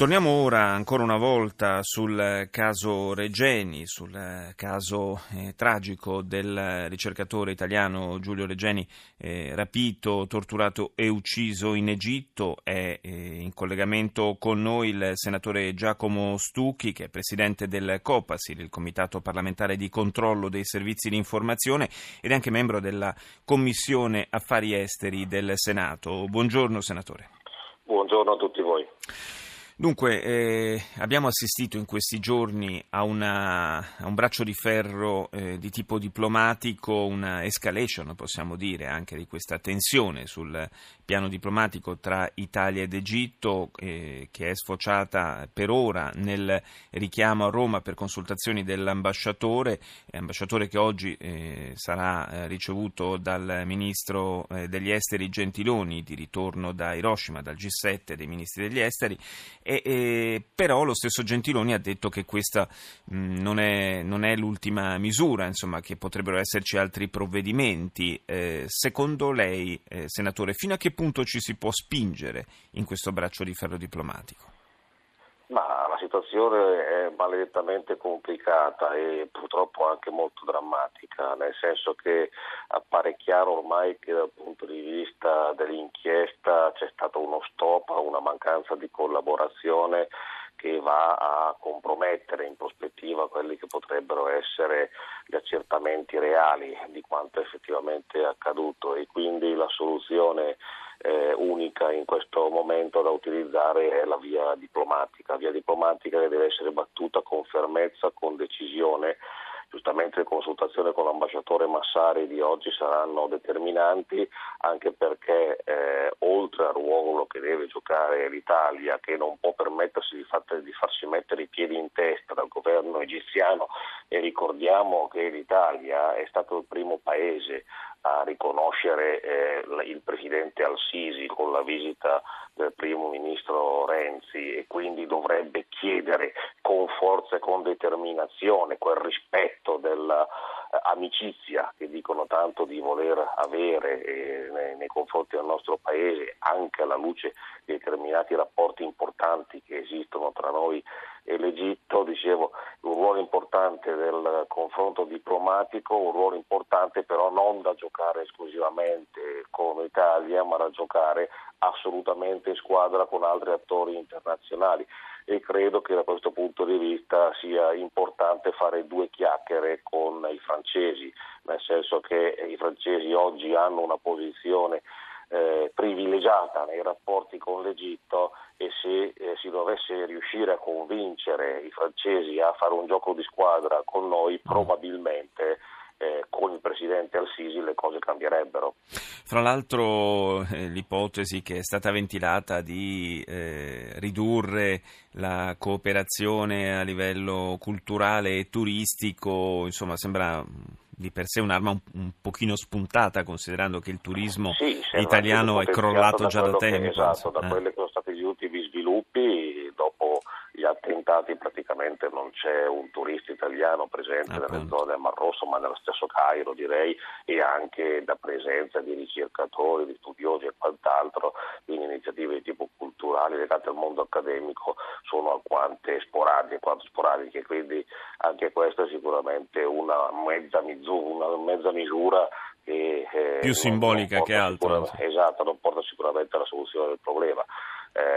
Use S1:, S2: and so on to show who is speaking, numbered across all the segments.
S1: Torniamo ora ancora una volta sul caso Regeni, sul caso eh, tragico del ricercatore italiano Giulio Regeni eh, rapito, torturato e ucciso in Egitto. È eh, in collegamento con noi il senatore Giacomo Stucchi, che è presidente del COPASIL, il Comitato parlamentare di controllo dei servizi di informazione, ed è anche membro della Commissione Affari Esteri del Senato. Buongiorno senatore.
S2: Buongiorno a tutti voi.
S1: Dunque, eh, abbiamo assistito in questi giorni a, una, a un braccio di ferro eh, di tipo diplomatico, una escalation, possiamo dire, anche di questa tensione sul piano diplomatico tra Italia ed Egitto, eh, che è sfociata per ora nel richiamo a Roma per consultazioni dell'ambasciatore, ambasciatore che oggi eh, sarà eh, ricevuto dal ministro eh, degli esteri Gentiloni, di ritorno da Hiroshima, dal G7 dei ministri degli esteri e, e, però lo stesso Gentiloni ha detto che questa mh, non, è, non, è, l'ultima misura, insomma, che potrebbero esserci altri provvedimenti. Eh, secondo lei, eh, senatore, fino a che punto ci si può spingere in questo braccio di ferro diplomatico?
S2: Situazione è maledettamente complicata e purtroppo anche molto drammatica, nel senso che appare chiaro ormai che dal punto di vista dell'inchiesta c'è stato uno stop, una mancanza di collaborazione che va a compromettere in prospettiva quelli che potrebbero essere gli accertamenti reali di quanto effettivamente è accaduto e quindi la soluzione eh, unica in questo momento da utilizzare è la via diplomatica, via diplomatica che deve essere battuta con fermezza, con decisione Giustamente le consultazioni con l'ambasciatore Massari di oggi saranno determinanti anche perché eh, oltre al ruolo che deve giocare l'Italia, che non può permettersi di, far, di farsi mettere i piedi in testa dal governo egiziano e ricordiamo che l'Italia è stato il primo paese a riconoscere eh, il presidente Al-Sisi con la visita del primo ministro Renzi e quindi dovrebbe chiedere con forza e con determinazione quel rispetto dell'amicizia che dicono tanto di voler avere eh, nei, confronti del nostro paese anche alla luce di determinati rapporti importanti che esistono tra noi e l'Egitto, dicevo, un ruolo importante del confronto diplomatico, un ruolo importante però non da giocare esclusivamente con l'Italia, ma da giocare assolutamente in squadra con altri attori internazionali e credo che da questo punto di vista sia importante fare due chiacchiere con i francesi, nel senso che i francesi oggi hanno una posizione eh, privilegiata nei rapporti con l'Egitto e se eh, si dovesse riuscire a convincere i francesi a fare un gioco di squadra con noi, probabilmente eh, con il presidente Al-Sisi le cose cambierebbero.
S1: Fra l'altro eh, l'ipotesi che è stata ventilata di eh, ridurre la cooperazione a livello culturale e turistico, insomma, sembra di per sé un'arma un, un pochino spuntata, considerando che il turismo
S2: sì,
S1: italiano è crollato già da tempo.
S2: Che, esatto, da eh. quelli che sono stati gli ultimi attentati praticamente non c'è un turista italiano presente Appunto. nelle zone del Mar Rosso, ma nello stesso Cairo direi, e anche da presenza di ricercatori, di studiosi e quant'altro in iniziative di tipo culturale legate al mondo accademico sono alquante sporadiche, quanto sporadiche, quindi anche questa è sicuramente una mezza misura, una mezza misura che,
S1: eh, più simbolica che altro.
S2: Esatto, non porta sicuramente alla soluzione del problema.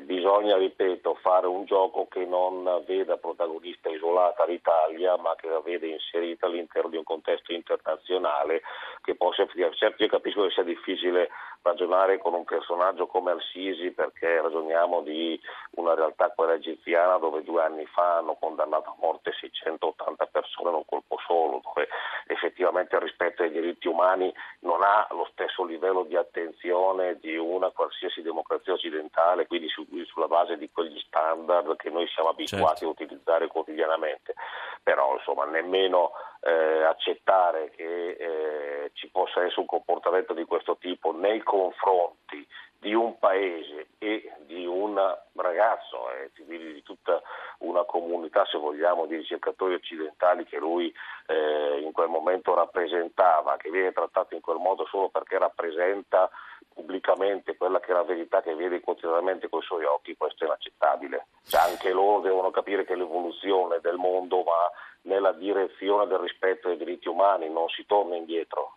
S2: Bisogna, ripeto, fare un gioco che non veda protagonista isolata l'Italia, ma che la veda inserita all'interno di un contesto internazionale che possa Certo, io capisco che sia difficile ragionare con un personaggio come Al-Sisi perché ragioniamo di una realtà quella egiziana dove due anni fa hanno condannato a morte 680 persone in un colpo solo, dove effettivamente il rispetto ai diritti umani non ha lo stesso livello di attenzione di una qualsiasi democrazia occidentale, quindi su, sulla base di quegli standard che noi siamo abituati certo. a utilizzare quotidianamente. Però insomma nemmeno eh, accettare che eh, ci possa essere un comportamento di questo tipo nei confronti di un paese e di un ragazzo, eh, di tutta una comunità, se vogliamo, di ricercatori occidentali che lui eh, in quel momento rappresentava, che viene trattato in quel modo solo perché rappresenta pubblicamente quella che è la verità che vede quotidianamente con i suoi occhi, questo è inaccettabile. Cioè, anche loro devono capire che l'evoluzione del mondo va nella direzione del rispetto dei diritti umani, non si torna indietro.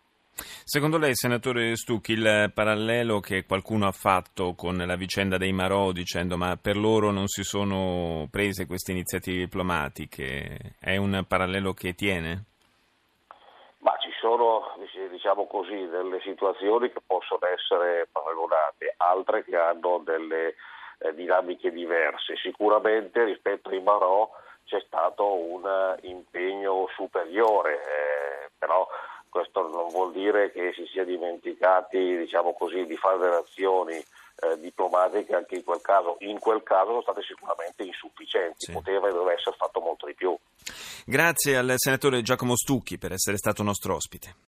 S1: Secondo lei, senatore Stucchi, il parallelo che qualcuno ha fatto con la vicenda dei Marò dicendo ma per loro non si sono prese queste iniziative diplomatiche, è un parallelo che tiene?
S2: Sono, diciamo così, delle situazioni che possono essere paragonate, altre che hanno delle eh, dinamiche diverse. Sicuramente rispetto ai Marò c'è stato un impegno superiore, eh, però questo non vuol dire che si sia dimenticati diciamo così, di fare delle azioni eh, diplomatiche anche in quel caso. In quel caso sono state sicuramente insufficienti, sì. poteva e doveva essere fatto molto di più.
S1: Grazie al senatore Giacomo Stucchi per essere stato nostro ospite.